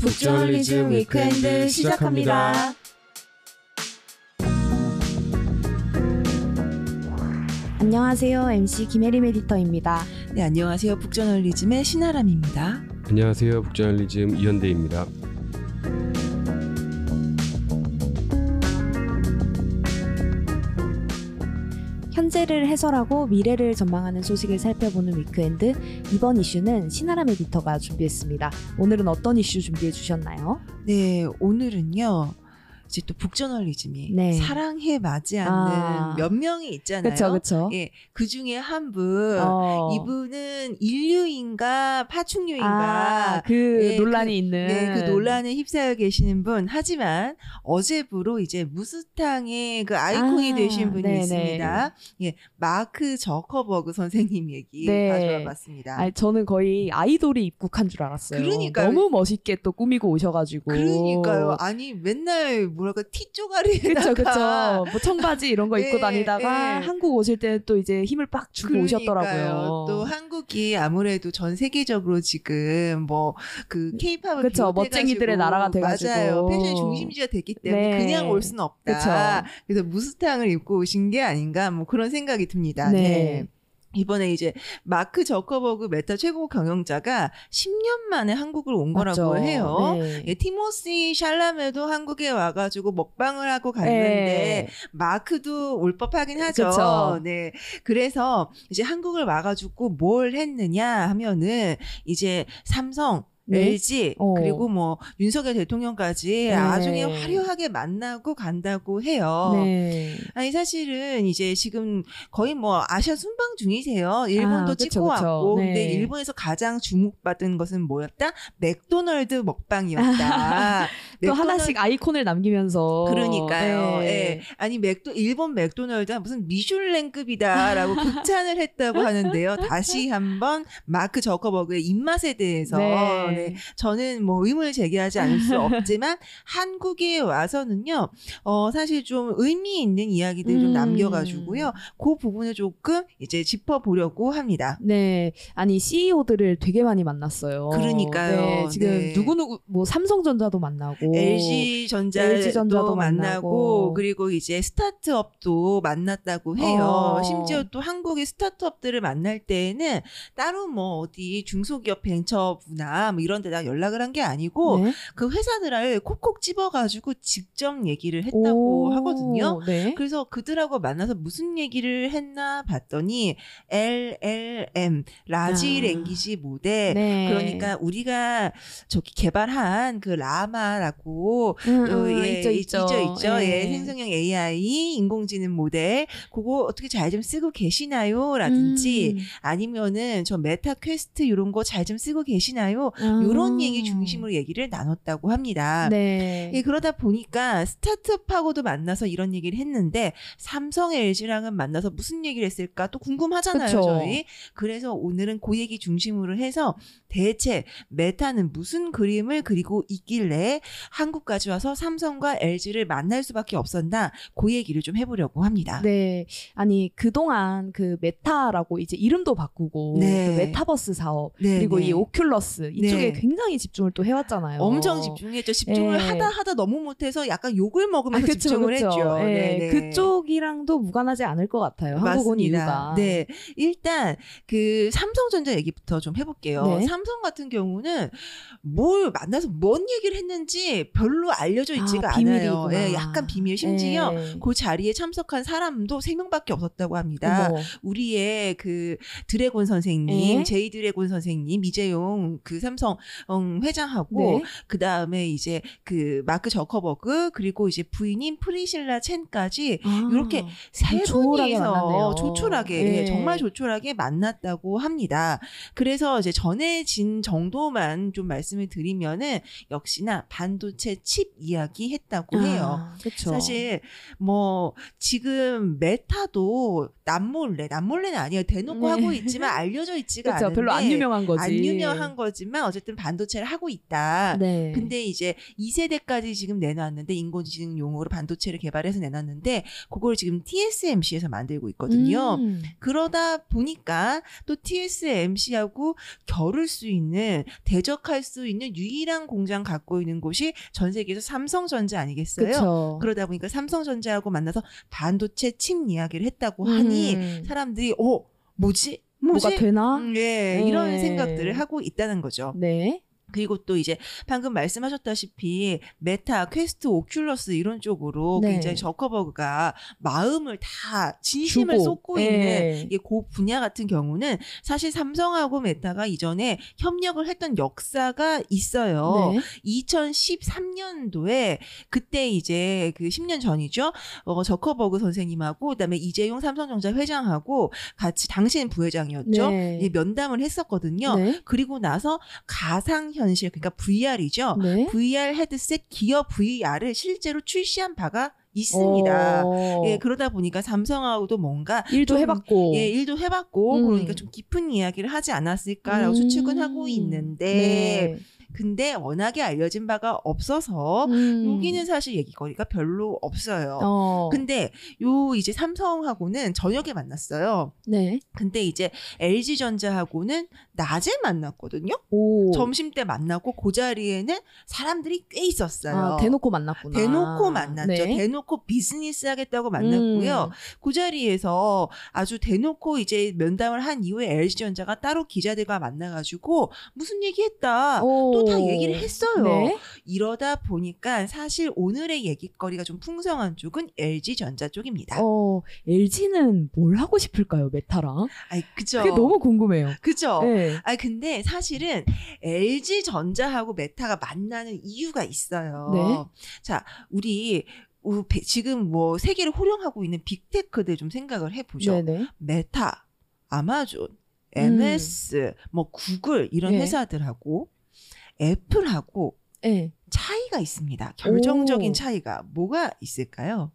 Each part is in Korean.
북저널리즘 위크엔드 시작합니다. 안녕하세요. MC 김혜림 에디터입니다. 네, 안녕하세요. 북저널리즘의 신아람입니다. 안녕하세요. 북저널리즘 이현대입니다. 현재를 해설하고 미래를 전망하는 소식을 살펴보는 위크엔드 이번 이슈는 신아람 에디터가 준비했습니다. 오늘은 어떤 이슈 준비해 주셨나요? 네, 오늘은요. 이제 또 북저널리즘이 네. 사랑해 맞지 않는 아. 몇 명이 있잖아요. 그렇죠, 그렇죠. 예, 그 중에 한 분. 어. 이분은 인류인가 파충류인가 아, 그 예, 논란이 그- 있는 네, 그 논란에 휩싸여 계시는 분. 하지만 어제부로 이제 무스탕의 그 아이콘이 아, 되신 분이 네네. 있습니다. 예, 마크 저커버그 선생님 얘기 네. 가져와 봤습니다. 아니, 저는 거의 아이돌이 입국한 줄 알았어요. 그러니까요. 너무 멋있게 또 꾸미고 오셔가지고. 그러니까요. 아니 맨날 뭐랄까 티 쪼가리에다가 그쵸, 그쵸. 뭐 청바지 이런 거 입고 예, 다니다가 예. 한국 오실 때 또 이제 힘을 빡 주고 오셨더라고요. 또 한국이 아무래도 전 세계적으로 지금 뭐 그 케이팝을 그쵸, 멋쟁이들의 나라가 돼가지고. 맞아요. 패션 중심지가 됐기 때문에 네. 그냥 올 수는 없다. 그쵸. 그래서 무스탕을 입고 오신 게 아닌가 뭐 그런 생각이 듭니다. 네. 네. 이번에 이제 마크 저커버그 메타 최고 경영자가 10년 만에 한국을 온 거라고 맞죠. 해요. 네. 예, 티모시 샬라메도 한국에 와가지고 먹방을 하고 갔는데 네. 마크도 올 법하긴 하죠. 그쵸. 네. 그래서 이제 한국을 와가지고 뭘 했느냐 하면은 이제 삼성 네. LG 어. 그리고 뭐 윤석열 대통령까지 네. 그냥 화려하게 만나고 간다고 해요. 네. 아니 사실은 이제 지금 거의 뭐 아시아 순방 중이세요. 일본도 아, 그쵸, 찍고 그쵸. 왔고 네. 근데 일본에서 가장 주목받은 것은 뭐였다? 맥도널드 먹방이었다. 또 맥도널- 하나씩 아이콘을 남기면서. 그러니까요. 네. 예. 아니 맥도 일본 맥도널드가 무슨 미슐랭급이다라고 극찬을 했다고 하는데요. 다시 한번 마크 저커버그의 입맛에 대해서 네. 네. 저는 뭐 의문을 제기하지 않을 수 없지만 한국에 와서는요. 어 사실 좀 의미 있는 이야기들 좀 음. 남겨가지고요. 그 부분을 조금 이제 짚어보려고 합니다. 네. 아니, CEO들을 되게 많이 만났어요. 그러니까요. 네, 지금 네. 누구누구, 뭐, 삼성전자도 만나고. LG 전자도 LG전자도 만나고, 만나고. 그리고 이제 스타트업도 만났다고 해요. 어. 심지어 또 한국의 스타트업들을 만날 때에는 따로 뭐 어디 중소기업 벤처부나 뭐 이런 데다 연락을 한 게 아니고 네. 그 회사들을 콕콕 집어가지고 직접 얘기를 했다고 오, 하거든요. 네. 그래서 그들하고 만나서 무슨 얘기를 했나 봤더니 LLM large 아. language model 네. 그러니까 우리가 저기 개발한 그 라마라고 음, 어, 음, 예, 있죠, 있죠. 있죠. 예, 예. 생성형 AI 인공지능 모델 그거 어떻게 잘 좀 쓰고 계시나요? 라든지 음. 아니면은 저 메타 퀘스트 이런 거 잘 좀 쓰고 계시나요? 아. 이런 얘기 중심으로 얘기를 나눴다고 합니다. 네. 예, 그러다 보니까 스타트업하고도 만나서 이런 얘기를 했는데 삼성 LG랑은 만나서 무슨 얘기를 했을까 또 궁금하잖아요, 그쵸. 저희. 그래서 오늘은 그 얘기 중심으로 해서 대체 메타는 무슨 그림을 그리고 있길래 한국까지 와서 삼성과 LG를 만날 수밖에 없었나 그 얘기를 좀 해보려고 합니다. 네. 아니, 그동안 그 메타라고 이제 이름도 바꾸고 네. 그 메타버스 사업 네, 그리고 네. 이 오큘러스 이쪽에 네. 굉장히 집중을 또 해왔잖아요. 엄청 집중했죠. 집중을 예. 하다 하다 너무 못해서 약간 욕을 아, 먹으면서 그쵸, 집중을 그쵸. 했죠. 예, 네, 네. 그쪽이랑도 무관하지 않을 것 같아요. 한국 온 맞습니다. 이유가. 네. 일단 그 삼성전자 얘기부터 좀 해볼게요. 네. 삼성 같은 경우는 뭘 만나서 뭔 얘기를 했는지 별로 알려져 있지가 아, 않아요. 예, 약간 비밀. 심지어 네. 그 자리에 참석한 사람도 세 명밖에 없었다고 합니다. 어머. 우리의 그 Dragon 선생님, 네. J Dragon 선생님, 이재용 그 삼성 음, 회장하고 네. 그 다음에 이제 그 마크 저커버그 그리고 이제 부인인 프리실라 첸까지 아, 이렇게 세 분이서. 조촐하게 네. 예, 정말 조촐하게 만났다고 합니다. 그래서 이제 전해진 정도만 좀 말씀을 드리면은 역시나 반도 체 칩 이야기 했다고 해요. 아, 그쵸. 사실 뭐 지금 메타도 남몰래 남몰래는 아니에요 대놓고 네. 하고 있지만 알려져 있지가 그쵸. 않은데 별로 안 유명한 거지. 안 유명한 거지만 어쨌든 반도체를 하고 있다. 네. 근데 이제 2세대까지 지금 내놨는데 인공지능 용어로 반도체를 개발해서 내놨는데 그걸 지금 TSMC에서 만들고 있거든요. 음. 그러다 보니까 또 TSMC하고 겨룰 수 있는 대적할 수 있는 유일한 공장 갖고 있는 곳이 전 세계에서 삼성전자 아니겠어요? 그쵸. 그러다 보니까 삼성전자하고 만나서 반도체 칩 이야기를 했다고 하니 음. 사람들이 어 뭐지? 뭐지? 뭐가 되나? 음, 예, 이런 네. 생각들을 하고 있다는 거죠. 네. 그리고 또 이제 방금 말씀하셨다시피 메타, 퀘스트, 오큘러스 이런 쪽으로 네. 굉장히 저커버그가 마음을 다 진심을 주고. 쏟고 예. 있는 이그 분야 같은 경우는 사실 삼성하고 메타가 이전에 협력을 했던 역사가 있어요. 네. 2013년도에 그때 이제 그 10년 전이죠. 어, 저커버그 선생님하고 그다음에 이재용 삼성전자 회장하고 같이 당시엔 부회장이었죠. 네. 예, 면담을 했었거든요. 네. 그리고 나서 가상 현실 그러니까 VR이죠. 네. VR 헤드셋 Gear VR을 실제로 출시한 바가 있습니다. 어. 예, 그러다 보니까 삼성하고도 뭔가 일도 좀, 해봤고. 예, 일도 해봤고 음. 그러니까 좀 깊은 이야기를 하지 않았을까라고 음. 추측은 하고 있는데 네. 근데 워낙에 알려진 바가 없어서 음. 여기는 사실 얘기거리가 별로 없어요. 어. 근데 요 이제 삼성하고는 저녁에 만났어요. 네. 근데 이제 LG전자하고는 낮에 만났거든요. 오. 점심 때 만나고 그 자리에는 사람들이 꽤 있었어요. 아, 대놓고 만났구나. 대놓고 만났죠. 네. 대놓고 비즈니스 하겠다고 만났고요. 음. 그 자리에서 아주 대놓고 이제 면담을 한 이후에 LG전자가 따로 기자들과 만나가지고 무슨 얘기했다. 또다 오. 얘기를 했어요. 네. 이러다 보니까 사실 오늘의 얘기거리가 좀 풍성한 쪽은 LG전자 쪽입니다. 어, LG는 뭘 하고 싶을까요, 메타랑? 아이, 그죠. 그게 너무 궁금해요. 그죠. 네. 아 근데 사실은 LG 전자하고 메타가 만나는 이유가 있어요. 네. 자, 우리 지금 뭐 세계를 호령하고 있는 빅테크들 좀 생각을 해보죠. 네네. 메타, 아마존, 음. MS, 뭐 구글 이런 네. 회사들하고 애플하고 네. 차이가 있습니다. 결정적인 오. 차이가 뭐가 있을까요?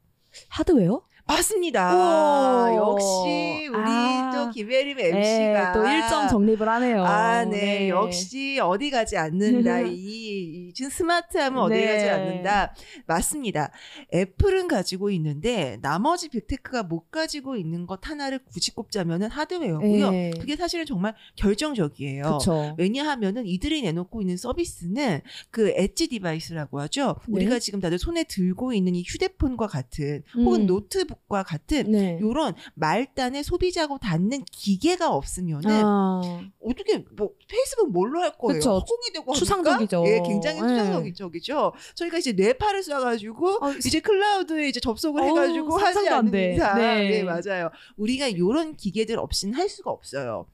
하드웨어? 맞습니다. 우와. 역시 우리 아. 또 김혜림 네, MC가 또 1점 정립을 하네요. 아, 네. 역시 어디 가지 않는다. 이, 이 지금 스마트하면 어디 네. 가지 않는다. 맞습니다. 애플은 가지고 있는데 나머지 빅테크가 못 가지고 있는 것 하나를 굳이 꼽자면은 하드웨어고요. 네. 그게 사실은 정말 결정적이에요. 그쵸. 왜냐하면은 이들이 내놓고 있는 서비스는 그 edge device라고 하죠. 네. 우리가 지금 다들 손에 들고 있는 이 휴대폰과 같은 혹은 음. 노트북 과 같은 네. 요런 말단에 소비자하고 닿는 기계가 없으면은 아, 어떻게 뭐 페이스북 뭘로 할 거예요? 그쵸. 허공이 되고? 추상적이죠. 예, 굉장히 네. 추상적이죠. 저희가 이제 뇌파를 쏴가지고 어, 이제 클라우드에 이제 접속을 어우, 해가지고 하지 않는 돼. 이상 네. 네. 맞아요. 우리가 이런 기계들 없이는 할 수가 없어요.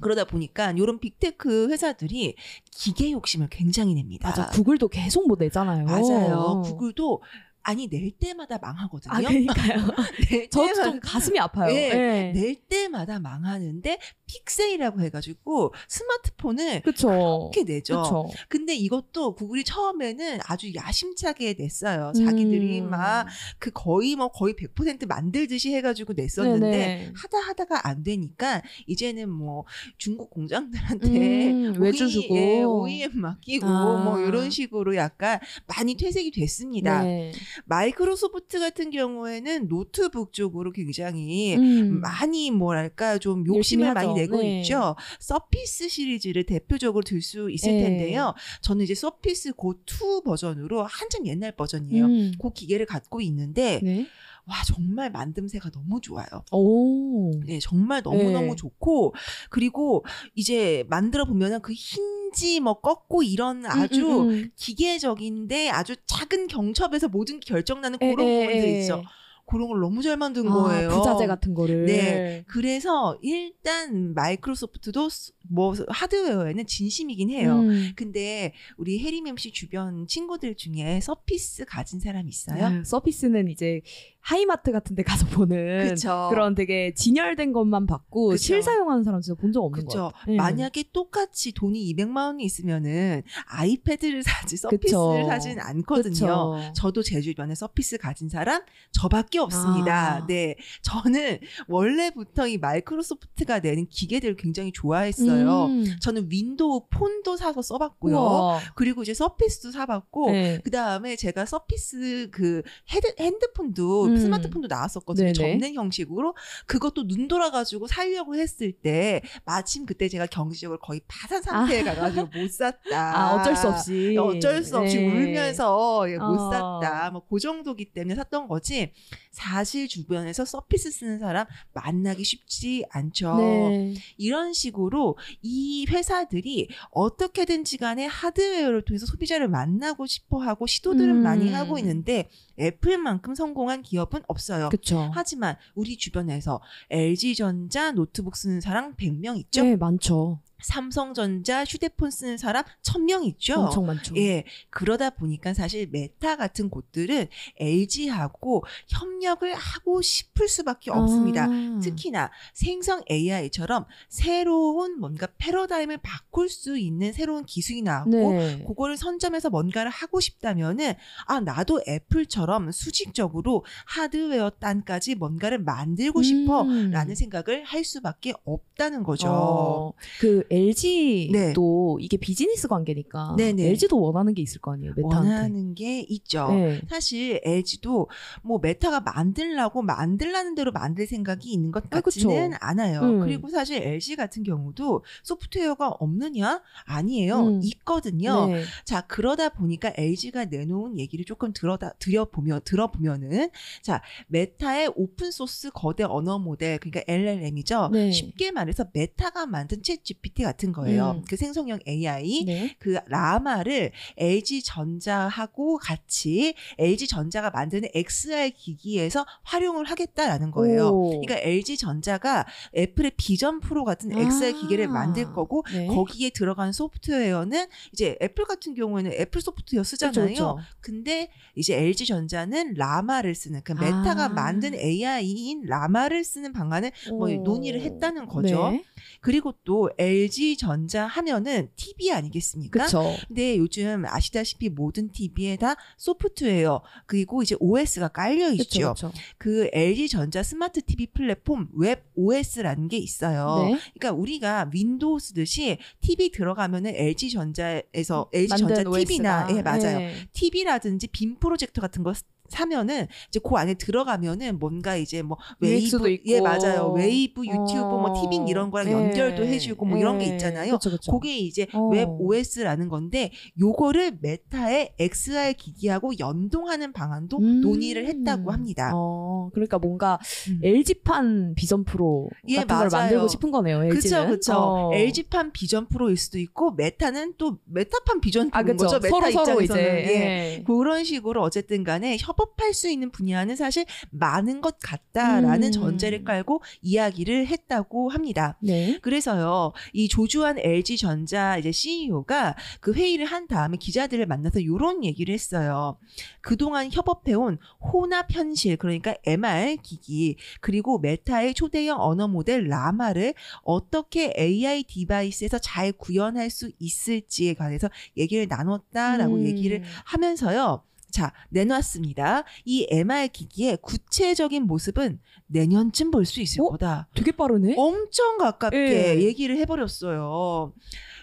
그러다 보니까 이런 빅테크 회사들이 기계 욕심을 굉장히 냅니다. 맞아. 구글도 계속 뭐 내잖아요. 맞아요. 구글도 아니 낼 때마다 망하거든요. 아, 그러니까요. 낼 저도 때마다 좀 가슴이 아파요. 예. 네. 낼 때마다 망하는데 픽셀이라고 해가지고 스마트폰을 그쵸. 그렇게 내죠. 그쵸. 근데 이것도 구글이 처음에는 아주 야심차게 냈어요. 자기들이 음. 막그 거의 뭐 거의 100% 만들듯이 해가지고 냈었는데 네네. 하다 하다가 안 되니까 이제는 뭐 중국 공장들한테 음, 외주 주고. 예, OEM 맡기고 아. 뭐 이런 식으로 약간 많이 퇴색이 됐습니다. 네. 마이크로소프트 같은 경우에는 노트북 쪽으로 굉장히 음. 많이 뭐랄까 좀 욕심을 많이 하죠. 내고 네. 있죠. 서피스 시리즈를 대표적으로 들 수 있을 네. 텐데요. 저는 이제 서피스 고2 버전으로 한참 옛날 버전이에요. 음. 그 기계를 갖고 있는데 네. 와 정말 만듦새가 너무 좋아요. 오. 네, 정말 너무 너무 네. 좋고 그리고 이제 만들어 보면은 그흰 힌지 뭐 꺾고 이런 아주 음, 음, 음. 기계적인데 아주 작은 경첩에서 모든 게 결정나는 에, 그런 에. 있죠. 그런 걸 너무 잘 만든 아, 거예요. 부자재 같은 거를. 네. 그래서 일단 마이크로소프트도 스- 뭐 하드웨어에는 진심이긴 해요. 음. 근데 우리 해리맴 씨 주변 친구들 중에 서피스 가진 사람 있어요? 아, 서피스는 이제 하이마트 같은 데 가서 보는 그쵸. 그런 되게 진열된 것만 봤고 그쵸. 실사용하는 사람 진짜 본 적 없는. 같아요. 네. 만약에 똑같이 돈이 200만 원이 있으면은 아이패드를 사지 서피스를. 사진 않거든요. 그쵸. 저도 제 주변에 서피스 가진 사람 저밖에 없습니다. 아. 네. 저는 원래부터 이 마이크로소프트가 내는 기계들을 굉장히 좋아했어요. 음. 저는 윈도우 폰도 사서 써봤고요. 우와. 그리고 이제 서피스도 사봤고, 네. 그 다음에 제가 서피스 그 헤드, 핸드폰도 음. 스마트폰도 나왔었거든요. 네네. 접는 형식으로 그것도 눈 돌아가지고 살려고 했을 때 마침 그때 제가 경제적으로 거의 파산 상태에 가가지고 못 샀다. 아, 어쩔 수 없이. 어쩔 수 없이 네. 울면서 예, 못 어. 샀다. 뭐 그 정도기 때문에 샀던 거지. 사실 주변에서 서피스 쓰는 사람 만나기 쉽지 않죠. 네. 이런 식으로 이 회사들이 어떻게든지 간에 하드웨어를 통해서 소비자를 만나고 싶어 하고 시도들은 음. 많이 하고 있는데 애플만큼 성공한 기업은 없어요. 그쵸. 하지만 우리 주변에서 LG전자 노트북 쓰는 사람 100명 있죠? 네, 많죠. 삼성전자 휴대폰 쓰는 사람 1000명 있죠? 엄청 많죠. 예, 그러다 보니까 사실 메타 같은 곳들은 LG하고 협력을 하고 싶을 수밖에 없습니다. 아. 특히나 생성 AI처럼 새로운 뭔가 패러다임을 바꿀 수 있는 새로운 기술이 나왔고 네. 그거를 선점해서 뭔가를 하고 싶다면은 아 나도 애플처럼 수직적으로 하드웨어 단까지 뭔가를 만들고 싶어라는 생각을 할 수밖에 없다는 거죠. 음. 어, 그 LG도 네. 이게 비즈니스 관계니까 네네. LG도 원하는 게 있을 거 아니에요. 메타한테. 원하는 게 있죠. 네. 사실 LG도 뭐 메타가 만들라고 만들라는 대로 만들 생각이 있는 것 아. 같지는 않아요. 음. 그리고 사실 LG 같은 경우도 소프트웨어가 없느냐? 아니에요. 음. 있거든요. 네. 자, 그러다 보니까 LG가 내놓은 얘기를 조금 들어다, 들여보면, 들어보면은, 자, 메타의 오픈 소스 거대 언어 모델, 그러니까 LLM이죠. 네. 쉽게 말해서 메타가 만든 챗 GPT 같은 거예요. 음. 그 생성형 AI. 네. 그 라마를 LG 전자하고 같이 LG 전자가 만드는 XR 기기에서 활용을 하겠다라는 거예요. 오. 그러니까 LG 전자가 애플의 비전 프로 같은 XR 아. 기계를 만들 거고 네. 거기에 들어간 소프트웨어는 이제 애플 같은 경우에는 애플 소프트웨어 쓰잖아요. 그쵸, 그쵸. 근데 이제 LG 전자는 라마를 쓰는 그 메타가 아. 만든 AI인 라마를 쓰는 방안을 뭐 오. 논의를 했다는 거죠. 네. 그리고 또 LG 전자 하면은 TV 아니겠습니까? 그쵸. 근데 요즘 아시다시피 모든 TV에 다 소프트웨어 그리고 이제 OS가 깔려 그쵸, 있죠. 그쵸. 그 LG 전자 스마트 TV 플랫폼 웹 OS라는 게 있어요. 네. 그러니까 우리가 윈도우 쓰듯이 TV 들어가면은 LG 전자에서 LG 만든 전자 TV나. 예 맞아요. 네. TV라든지 빔 프로젝터 같은 거 사면은 이제 그 안에 들어가면은 뭔가 이제 뭐 웨이브. 예 맞아요 웨이브 유튜브 뭐 어. 티빙 이런 거랑 네. 연결도 해주고 뭐 이런 게 네. 있잖아요. 그쵸, 그쵸. 그게 이제 어. 웹 OS라는 건데 요거를 메타의 XR 기기하고 연동하는 방안도 음. 논의를 했다고 합니다. 어, 그러니까 뭔가 음. LG판 비전 프로 예, 같은 걸 맞아요. 만들고 싶은 거네요. LG는. 그쵸. 어. LG판 비전 프로일 수도 있고, 메타는 또 메타판 비전 아, 프로인 그쵸. 거죠. 메타 서로 서로 이제. 입장에서는. 예. 예. 그런 식으로 어쨌든 간에 협업 할 수 있는 분야는 사실 많은 것 같다라는 음. 전제를 깔고 이야기를 했다고 합니다. 네. 그래서요, 이 조주완 LG전자 이제 CEO가 그 회의를 한 다음에 기자들을 만나서 요런 얘기를 했어요. 그동안 협업해온 혼합 현실, 그러니까 MR 기기, 그리고 메타의 초대형 언어 모델 라마를 어떻게 AI device에서 잘 구현할 수 있을지에 관해서 얘기를 나눴다라고 음. 얘기를 하면서요. 자, 내놨습니다. 이 MR 기기의 구체적인 모습은 내년쯤 볼 수 있을 어? 거다. 되게 빠르네. 엄청 가깝게 예. 얘기를 해버렸어요.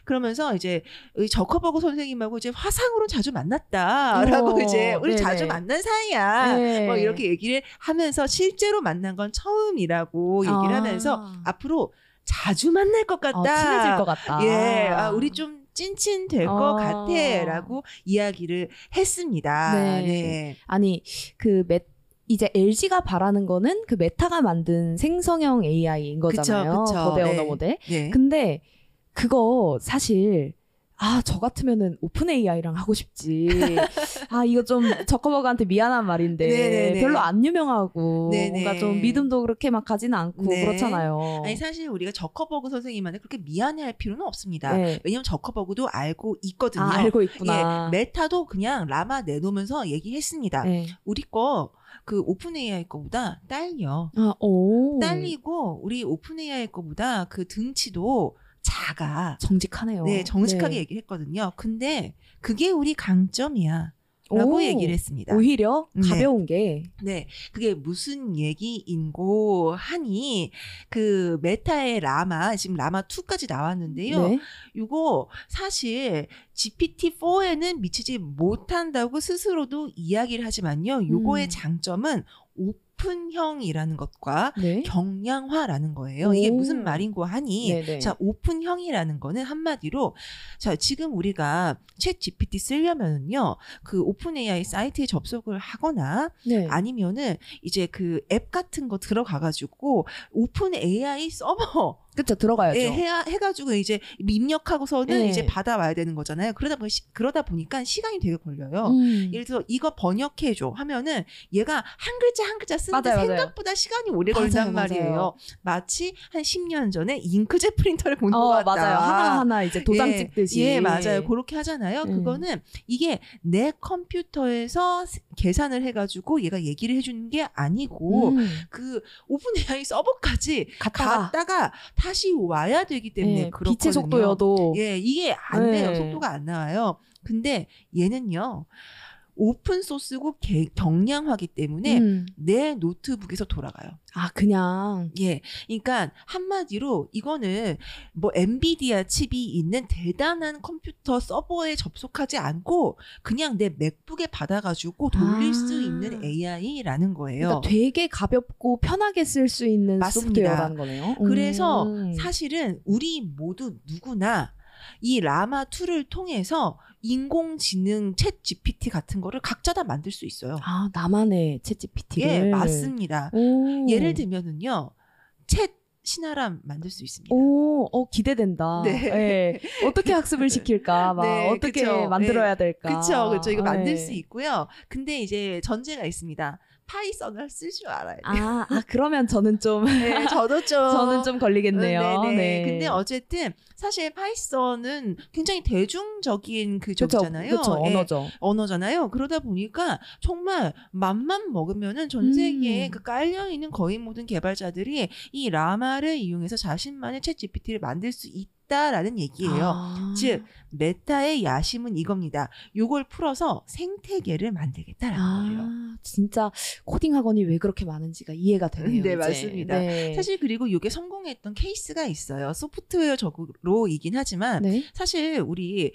그러면서 이제 이 저커버그 선생님하고 이제 화상으로 자주 만났다라고 어, 이제 우리 네네. 자주 만난 사이야. 네. 뭐 이렇게 얘기를 하면서 실제로 만난 건 처음이라고 얘기를 아. 하면서 앞으로 자주 만날 것 같다. 어, 친해질 것 같다. 예, 아, 우리 좀 찐친 될것 어. 같아라고 이야기를 했습니다. 네. 네. 아니 그 메, 이제 LG가 바라는 거는 그 메타가 만든 생성형 AI인 거잖아요. 그쵸, 그쵸. 거대 네. 언어 모델. 네. 근데 그거 사실 아, 저 같으면은 오픈 AI랑 하고 싶지. 아, 이거 좀 저커버그한테 미안한 말인데 네네네. 별로 안 유명하고 네네. 뭔가 좀 믿음도 그렇게 막 가지는 않고 네. 그렇잖아요. 아니 사실 우리가 저커버그 선생님한테 그렇게 미안해할 필요는 없습니다. 네. 왜냐면 저커버그도 알고 있거든요. 아, 알고 있구나. 예, 메타도 그냥 라마 내놓으면서 얘기했습니다. 네. 우리 거 그 오픈 AI 거보다 딸려. 아, 오. 딸리고 우리 오픈 AI 거보다 그 등치도 작아. 정직하네요. 네, 정직하게 네. 얘기를 했거든요. 근데 그게 우리 강점이야. 라고 오. 얘기를 했습니다. 오히려 네. 가벼운 게 네, 그게 무슨 얘기인고 하니 그 메타의 라마 지금 라마 2까지 나왔는데요. 네. 이거 사실 GPT-4에는 미치지 못한다고 스스로도 이야기를 하지만요. 요거의 음. 장점은 오픈형이라는 것과 네. 경량화라는 거예요. 이게 오. 무슨 말인고 하니 네네. 자, 오픈형이라는 거는 한마디로 자, 지금 우리가 챗 GPT 쓰려면은요. 그 오픈 AI 사이트에 접속을 하거나 네. 아니면은 이제 그 앱 같은 거 들어가 가지고 오픈 AI 서버 그쵸 들어가야죠. 예, 해야 해가지고 이제 입력하고서는 네. 이제 받아와야 되는 거잖아요. 그러다 보니 시- 그러다 보니까 시간이 되게 걸려요. 음. 예를 들어 이거 번역해 줘 하면은 얘가 한 글자 한 글자 쓰는데 맞아요, 맞아요. 생각보다 시간이 오래 맞아요, 걸린단 맞아요. 말이에요. 마치 한 10년 전에 잉크젯 프린터를 본 것 어, 같다. 맞아요. 하나 하나 이제 도장 예, 찍듯이. 예, 맞아요. 그렇게 하잖아요. 음. 그거는 이게 내 컴퓨터에서 스- 계산을 해가지고 얘가 얘기를 해주는 게 아니고 음. 그 오픈 AI 서버까지 갔다가 갔다가 다시 와야 되기 때문에 예, 그렇거든요. 빛의 속도여도 예, 이게 안 돼요. 네. 속도가 안 나와요. 근데 얘는요. 오픈 소스고 개- 경량화기 때문에 음. 내 노트북에서 돌아가요. 아 그냥 예. 그러니까 한마디로 이거는 뭐 엔비디아 칩이 있는 대단한 컴퓨터 서버에 접속하지 않고 그냥 내 맥북에 받아가지고 돌릴 아. 수 있는 AI라는 거예요. 그러니까 되게 가볍고 편하게 쓸 수 있는 맞습니다. 소프트웨어라는 거네요. 그래서 음. 사실은 우리 모두 누구나 이 라마 2를 통해서 인공지능 챗 GPT 같은 거를 각자 다 만들 수 있어요. 아 나만의 챗 GPT를 예, 맞습니다. 오. 예를 들면은요. 챗 신하람 만들 수 있습니다. 오, 어 기대된다. 네. 예. 어떻게 학습을 시킬까? 막 네, 어떻게 그쵸. 만들어야 될까? 그쵸, 그쵸. 이거 만들 예. 수 있고요. 근데 이제 전제가 있습니다. 파이썬을 쓸 줄 알아야 돼요. 아, 아 그러면 저는 좀 네, 저도 좀. 저는 좀 걸리겠네요. 네네. 네. 근데 어쨌든 사실 파이썬은 굉장히 대중적인 그 그쵸, 저기잖아요. 그쵸, 예, 언어죠. 언어잖아요. 그러다 보니까 정말 맘만 먹으면은 전 세계에 음. 그 깔려 있는 거의 모든 개발자들이 이 라마를 이용해서 자신만의 챗 GPT를 만들 수 있다 라는 얘기예요. 아. 즉 메타의 야심은 이겁니다. 요걸 풀어서 생태계를 만들겠다라는 거예요. 아, 진짜 코딩 학원이 왜 그렇게 많은지가 이해가 되네요. 네, 이제. 맞습니다. 네. 사실 그리고 이게 성공했던 케이스가 있어요. 소프트웨어적으로이긴 하지만 네. 사실 우리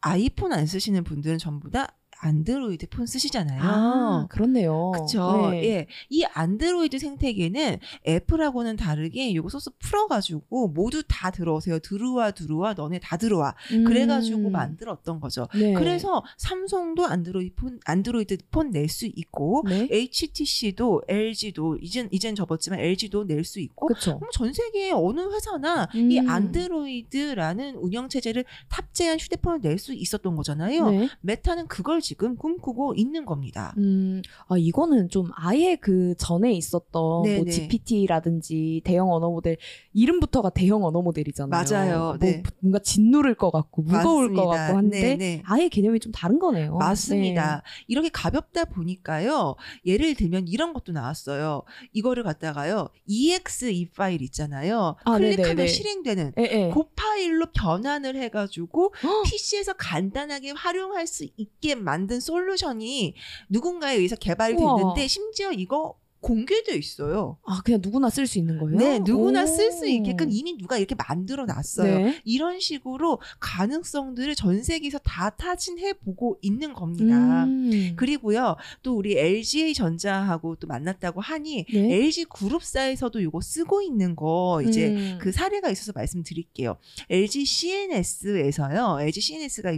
아이폰 안 쓰시는 분들은 전부 다 안드로이드 폰 쓰시잖아요. 아, 그렇네요. 그쵸. 네. 예. 이 안드로이드 생태계는 애플하고는 다르게 요거 소스 풀어 가지고 모두 다 들어오세요. 들어와, 들어와, 너네 다 들어와. 음. 그래 가지고 만들었던 거죠. 네. 그래서 삼성도 안드로이드 폰, 안드로이드 폰 낼 수 있고, 네. HTC도, LG도, 이젠, 이젠 접었지만 LG도 낼 수 있고, 그렇죠. 그럼 전 세계 어느 회사나 음. 이 안드로이드라는 운영 체제를 탑재한 휴대폰을 낼 수 있었던 거잖아요. 네. 메타는 그걸 지금 꿈꾸고 있는 겁니다. 음, 아, 이거는 좀 아예 그 전에 있었던 뭐 네네. GPT라든지 대형 언어 모델 이름부터가 대형 언어 모델이잖아요. 맞아요. 뭐 네. 뭔가 짓누를 것 같고 무거울 것 맞습니다. 같고 한데 네, 네. 아예 개념이 좀 다른 거네요. 맞습니다. 이렇게 가볍다 보니까요. 예를 들면 이런 것도 나왔어요. 이거를 갖다가요. EXE 파일 있잖아요. 아, 클릭하면 네네네. 실행되는 네. 예, 예. 그 파일로 변환을 해가지고 헉! PC에서 간단하게 활용할 수 있게 만든 솔루션이 누군가에 의해서 개발이 우와. 됐는데 심지어 이거 공개돼 있어요. 아, 그냥 누구나 쓸 수 있는 거예요? 네, 누구나 오. 쓸수 있게끔 이미 누가 이렇게 만들어 놨어요. 네. 이런 식으로 가능성들을 전 세계에서 다 타진해 보고 있는 겁니다. 음. 그리고요, 또 우리 LGA 전자하고 또 만났다고 하니 네. LG 그룹사에서도 이거 쓰고 있는 거 이제 음. 그 사례가 있어서 말씀드릴게요. LG CNS에서요. LG CNS가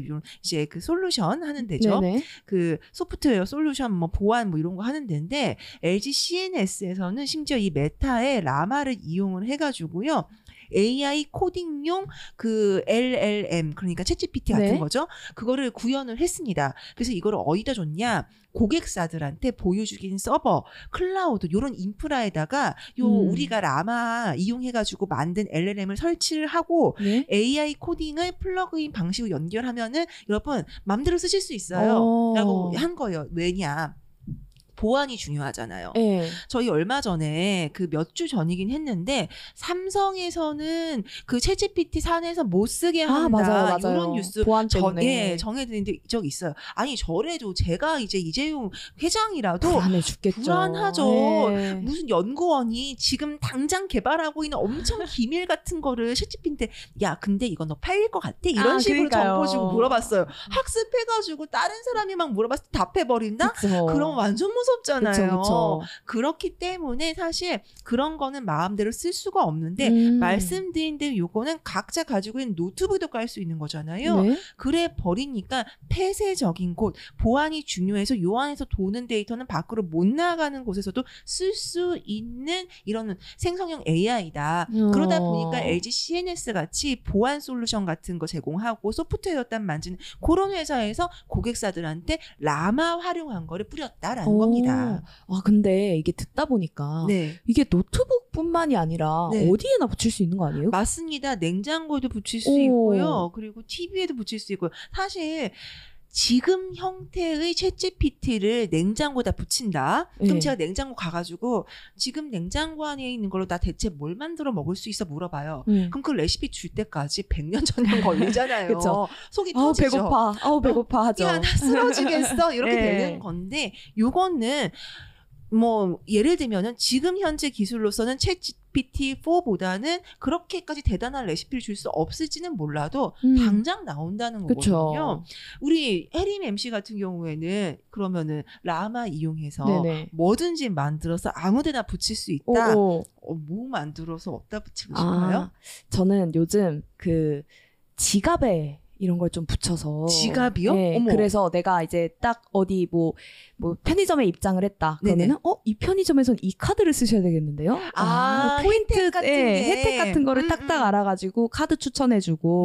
이제 그 솔루션 하는 데죠. 네네. 그 소프트웨어 솔루션 뭐 보안 뭐 이런 거 하는 데인데 LG CNS 에서는 심지어 이 메타의 라마를 이용을 해가지고요. AI 코딩용 그 LLM 그러니까 챗GPT 같은 네. 거죠. 그거를 구현을 했습니다. 그래서 이거를 어디다 줬냐? 고객사들한테 보여주긴 서버, 클라우드 요런 인프라에다가 요 음. 우리가 라마 이용해 가지고 만든 LLM을 설치를 하고 네. AI 코딩을 플러그인 방식으로 연결하면은 여러분 마음대로 쓰실 수 있어요. 어. 라고 한 거예요. 왜냐? 보안이 중요하잖아요. 네. 저희 얼마 전에 그 몇 주 전이긴 했는데 삼성에서는 그 챗GPT 산에서 못 쓰게 한다 아 맞아요, 맞아요. 이런 뉴스 보안 전, 예, 정해드린 적 있어요. 아니 저래도 제가 이제 이재용 회장이라도 불안해 죽겠죠. 불안하죠. 네. 무슨 연구원이 지금 당장 개발하고 있는 엄청 기밀 같은 거를 챗GPT한테 야 근데 이거 너 팔릴 것 같아? 이런 아, 식으로 그러니까요. 정보 주고 물어봤어요. 학습해가지고 다른 사람이 막 물어봤을 때 답해버린다? 그쵸. 그럼 완전 무섭잖아요. 그쵸, 그쵸. 그렇기 때문에 사실 그런 거는 마음대로 쓸 수가 없는데 음. 말씀드린 대로 요거는 각자 가지고 있는 노트북에도 깔 수 있는 거잖아요. 네. 그래 버리니까 폐쇄적인 곳, 보안이 중요해서 요 안에서 도는 데이터는 밖으로 못 나가는 곳에서도 쓸 수 있는 이런 생성형 AI다. 어. 그러다 보니까 LG CNS 같이 보안 솔루션 같은 거 제공하고 소프트웨어 단 만지는 그런 회사에서 고객사들한테 라마 활용한 거를 뿌렸다라는 오. 겁니다. 아 근데 이게 듣다 보니까 네. 이게 노트북뿐만이 아니라 네. 어디에나 붙일 수 있는 거 아니에요? 맞습니다. 냉장고에도 붙일 수 오. 있고요. 그리고 TV에도 붙일 수 있고요. 사실 지금 형태의 챗GPT를 냉장고에다 붙인다. 그럼 네. 제가 냉장고 가가지고 지금 냉장고 안에 있는 걸로 나 대체 뭘 만들어 먹을 수 있어 물어봐요. 음. 그럼 그 레시피 줄 때까지 100년 전년 걸리잖아요. 그쵸. 속이 아우 터지죠. 배고파. 아우 배고파 하죠. 야, 나 쓰러지겠어. 이렇게 네. 되는 건데, 요거는 뭐 예를 들면은 지금 현재 기술로서는 챗GPT4보다는 그렇게까지 대단한 레시피를 줄 수 없을지는 몰라도 음. 당장 나온다는 거거든요. 그쵸. 우리 혜림 MC 같은 경우에는 그러면은 라마 이용해서 네네. 뭐든지 만들어서 아무데나 붙일 수 있다. 어, 뭐 만들어서 어디다 붙이고 싶어요? 아, 저는 요즘 그 지갑에 이런 걸 좀 붙여서 지갑이요? 네, 어머. 그래서 내가 이제 딱 어디 뭐, 뭐 편의점에 입장을 했다. 그러면은 어 이 편의점에선 이 카드를 쓰셔야 되겠는데요? 아, 포인트 혜택 같은 예, 게. 혜택 같은 거를 음, 딱딱 음. 알아가지고 카드 추천해주고.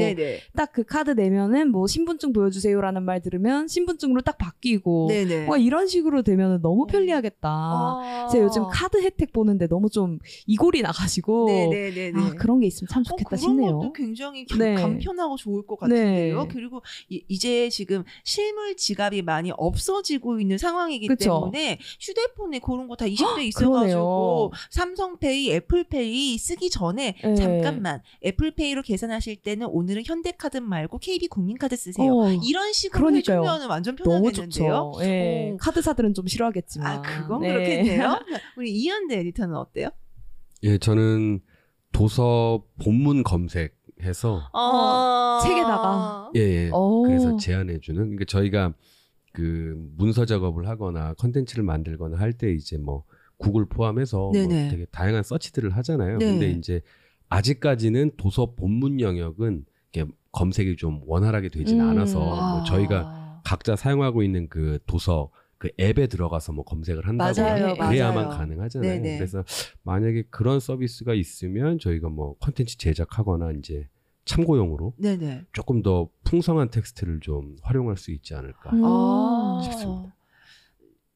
딱 그 카드 내면은 뭐 신분증 보여주세요라는 말 들으면 신분증으로 딱 바뀌고 네네. 와 이런 식으로 되면 너무 음. 편리하겠다. 아. 제가 요즘 카드 혜택 보는데 너무 좀 이골이 나가지고 네네네네. 아 그런 게 있으면 참 좋겠다 어, 그런 싶네요. 것도 굉장히 가- 네. 간편하고 좋을 것 같은데 요. 네. 그리고 이, 이제 지금 실물 지갑이 많이 없어지고 있는 상황이기 그쵸. 때문에 휴대폰에 그런 거 다 20대 그러네요. 있어가지고 삼성페이, 애플페이 쓰기 전에 네. 잠깐만 애플페이로 계산하실 때는 오늘은 현대카드 말고 KB 국민카드 쓰세요. 어, 이런 식으로 그러니까요. 해주면 완전 편하겠는데요. 좋죠. 예. 어. 카드사들은 좀 싫어하겠지만. 아 그건 네. 그렇겠네요. 우리 이현대 에디터는 어때요? 예, 저는 도서 본문 검색 해서 어, 책에다가. 예, 예. 오. 그래서 제안해 주는 그러니까 저희가 그 문서 작업을 하거나 컨텐츠를 만들거나 할 때 이제 뭐 구글 포함해서 뭐 네네. 되게 다양한 서치들을 하잖아요. 네. 근데 이제 아직까지는 도서 본문 영역은 이렇게 검색이 좀 원활하게 되진 음. 않아서 아. 뭐 저희가 각자 사용하고 있는 그 도서 그 앱에 들어가서 뭐 검색을 한다거나 맞아요, 그래야만 맞아요. 가능하잖아요. 네네. 그래서 만약에 그런 서비스가 있으면 저희가 뭐 컨텐츠 제작하거나 이제 참고용으로 네네. 조금 더 풍성한 텍스트를 좀 활용할 수 있지 않을까. 음. 아, 싶습니다.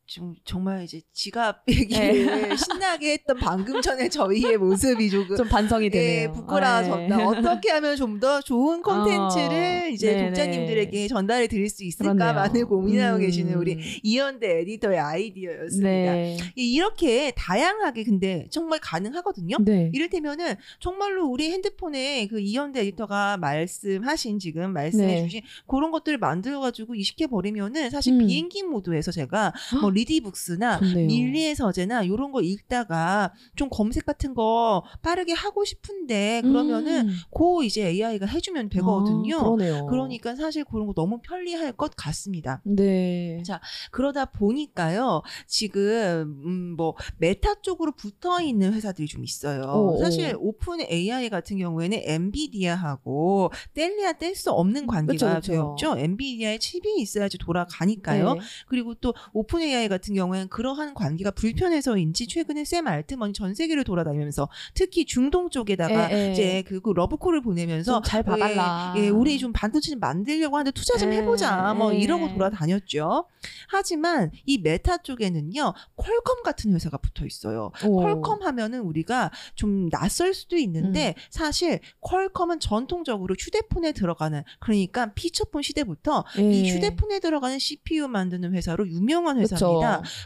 지금 정말 이제 지갑 얘기를 신나게 했던 방금 전에 저희의 모습이 조금 좀 반성이 되네요. 예, 부끄러워졌다. 네. 어떻게 하면 좀 더 좋은 콘텐츠를 어, 이제 네네. 독자님들에게 전달해 드릴 수 있을까. 많은 고민하고 음. 계시는 우리 이현대 에디터의 아이디어였습니다. 네. 이렇게 다양하게 근데 정말 가능하거든요. 네. 이를테면은 정말로 우리 핸드폰에 그 이현대 에디터가 말씀하신 지금 말씀해 네. 주신 그런 것들을 만들어 가지고 이식해 버리면은 사실 음. 비행기 모드에서 제가 뭐 리디북스나 좋네요. 밀리의 서재나 요런 거 읽다가 좀 검색 같은 거 빠르게 하고 싶은데 그러면은 음. 고 이제 AI가 해주면 되거든요. 아, 그러네요. 그러니까 사실 그런 거 너무 편리할 것 같습니다. 네. 자, 그러다 보니까요, 지금, 음, 뭐, 메타 쪽으로 붙어 있는 회사들이 좀 있어요. 오, 사실 오. 오픈 AI 같은 경우에는 엔비디아하고 뗄래야 뗄 수 없는 관계가 그쵸, 그쵸. 되었죠. 엔비디아의 칩이 있어야지 돌아가니까요. 네. 그리고 또 오픈 AI AI 같은 경우에는 그러한 관계가 불편해서인지 최근에 샘 알트먼이 전 세계를 돌아다니면서 특히 중동 쪽에다가 예, 예. 이제 그, 그 러브콜을 보내면서 좀 잘 봐달라. 예, 예, 우리 좀 반도체 좀 만들려고 하는데 투자 좀 예, 해보자. 뭐 예. 이러고 돌아다녔죠. 하지만 이 메타 쪽에는요, 퀄컴 같은 회사가 붙어 있어요. 오. 퀄컴 하면은 우리가 좀 낯설 수도 있는데 음. 사실 퀄컴은 전통적으로 휴대폰에 들어가는 그러니까 피처폰 시대부터 예. 이 휴대폰에 들어가는 CPU 만드는 회사로 유명한. 회사입니다.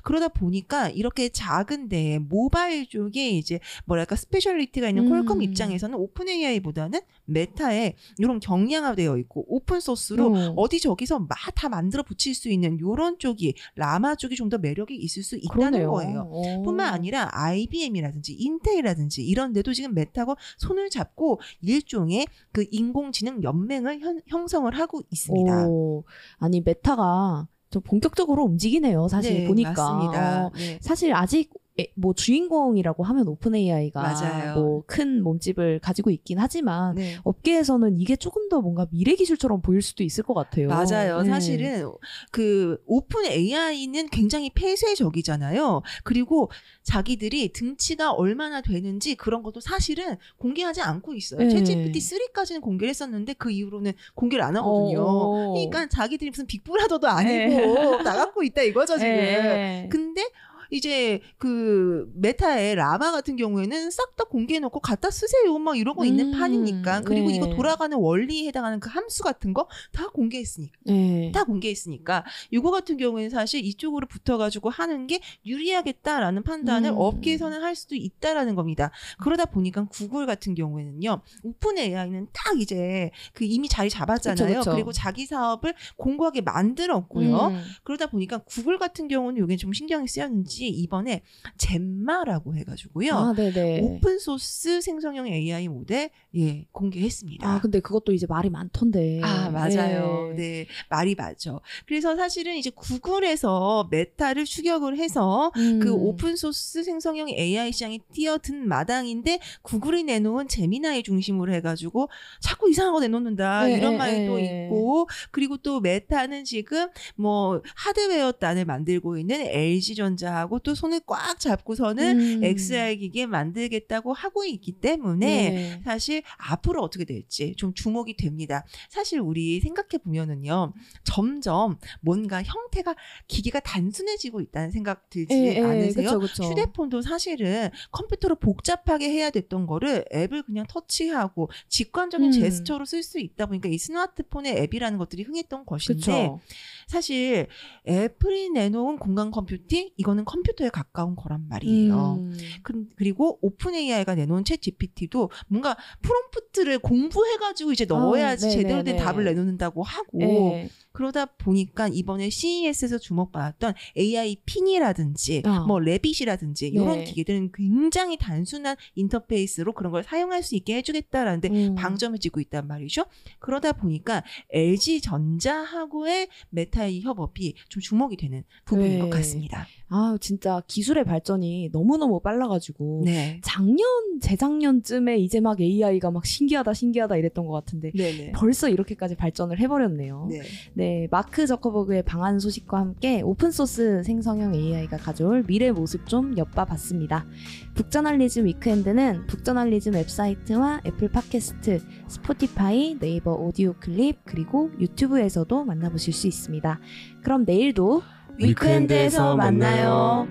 그러다 보니까 이렇게 작은데 모바일 쪽에 이제 뭐랄까 speciality가 있는 음. 퀄컴 입장에서는 오픈 AI보다는 메타에 이런 경량화되어 있고 오픈 소스로 음. 어디 저기서 막 다 만들어 붙일 수 있는 요런 쪽이 라마 쪽이 좀 더 매력이 있을 수 있다는 그러네요. 거예요. 오. 뿐만 아니라 IBM이라든지 인텔이라든지 이런 데도 지금 메타하고 손을 잡고 일종의 그 인공지능 연맹을 현- 형성을 하고 있습니다. 오. 아니 메타가 좀 본격적으로 움직이네요. 사실 네, 보니까. 맞습니다. 어, 네. 사실 아직 에, 뭐 주인공이라고 하면 오픈 AI가. 뭐 큰 몸집을 가지고 있긴 하지만 네. 업계에서는 이게 조금 더 뭔가 미래 기술처럼 보일 수도 있을 것 같아요. 맞아요. 네. 사실은 그 오픈 AI는 굉장히 폐쇄적이잖아요. 그리고 자기들이 등치가 얼마나 되는지 그런 것도 사실은 공개하지 않고 있어요. 네. 챗 GPT 3까지는 공개를 했었는데 그 이후로는 공개를 안 하거든요. 어. 그러니까 자기들이 무슨 빅브라더도 아니고 네. 나갖고 있다 이거죠 지금. 네. 근데 이제 그 메타의 라마 같은 경우에는 싹 다 공개해놓고 갖다 쓰세요 막 이러고 있는 음, 판이니까 그리고 네. 이거 돌아가는 원리에 해당하는 그 함수 같은 거 다 공개했으니까 네. 다 공개했으니까 이거 같은 경우에는 사실 이쪽으로 붙어가지고 하는 게 유리하겠다라는 판단을 음. 업계에서는 할 수도 있다라는 겁니다. 그러다 보니까 구글 같은 경우에는요 오픈 AI는 딱 이제 그 이미 자리 잡았잖아요. 그쵸, 그쵸. 리고 자기 사업을 공고하게 만들었고요. 음. 그러다 보니까 구글 같은 경우는 이게 좀 신경이 쓰였는지 이번에 젬마라고 해가지고요. 아, 네네. 오픈 소스 생성형 AI 모델 예 공개했습니다. 아, 근데 그것도 이제 말이 많던데. 아, 맞아요. 네. 네. 말이 많죠. 그래서 사실은 이제 구글에서 메타를 추격을 해서 음. 그 오픈 소스 생성형 AI 시장에 뛰어든 마당인데 구글이 내놓은 제미나이 중심으로 해가지고 자꾸 이상한 거 내놓는다 네, 이런 네, 말도 네. 있고 그리고 또 메타는 지금 뭐 하드웨어 단을 만들고 있는 LG전자하고 또 손을 꽉 잡고서는 음. XR 기계 만들겠다고 하고 있기 때문에 네. 사실 앞으로 어떻게 될지 좀 주목이 됩니다. 사실 우리 생각해 보면은요, 점점 뭔가 형태가 기계가 단순해지고 있다는 생각 들지 예, 예, 않으세요? 그쵸, 그쵸. 휴대폰도 사실은 컴퓨터로 복잡하게 해야 됐던 거를 앱을 그냥 터치하고 직관적인 음. 제스처로 쓸 수 있다 보니까 이 스마트폰의 앱이라는 것들이 흥했던 것인데 그쵸. 사실 애플이 내놓은 공간 컴퓨팅 이거는 컴퓨터에 가까운 거란 말이에요. 음. 그- 그리고 오픈 AI가 내놓은 챗 GPT도 뭔가 프롬프트를 공부해가지고 이제 넣어야지 아, 제대로 된 네네네. 답을 내놓는다고 하고 네. 그러다 보니까 이번에 CES에서 주목받았던 AI 핀이라든지 아. 뭐 레빗이라든지 이런 네. 기계들은 굉장히 단순한 인터페이스로 그런 걸 사용할 수 있게 해주겠다라는데 음. 방점을 찍고 있단 말이죠. 그러다 보니까 LG 전자하고의 메타의 협업이 좀 주목이 되는 부분인 네. 것 같습니다. 아, 진짜 기술의 발전이 너무너무 빨라가지고. 네. 작년, 재작년쯤에 이제 막 AI가 막 신기하다, 신기하다 이랬던 것 같은데. 네네. 벌써 이렇게까지 발전을 해버렸네요. 네. 네, 마크 저커버그의 방한 소식과 함께 오픈 소스 생성형 AI가 가져올 미래 모습 좀 엿봐봤습니다. 북저널리즘 위크엔드는 북저널리즘 웹사이트와 애플 팟캐스트, 스포티파이, 네이버 오디오 클립, 그리고 유튜브에서도 만나보실 수 있습니다. 그럼 내일도 위크엔드에서. 만나요.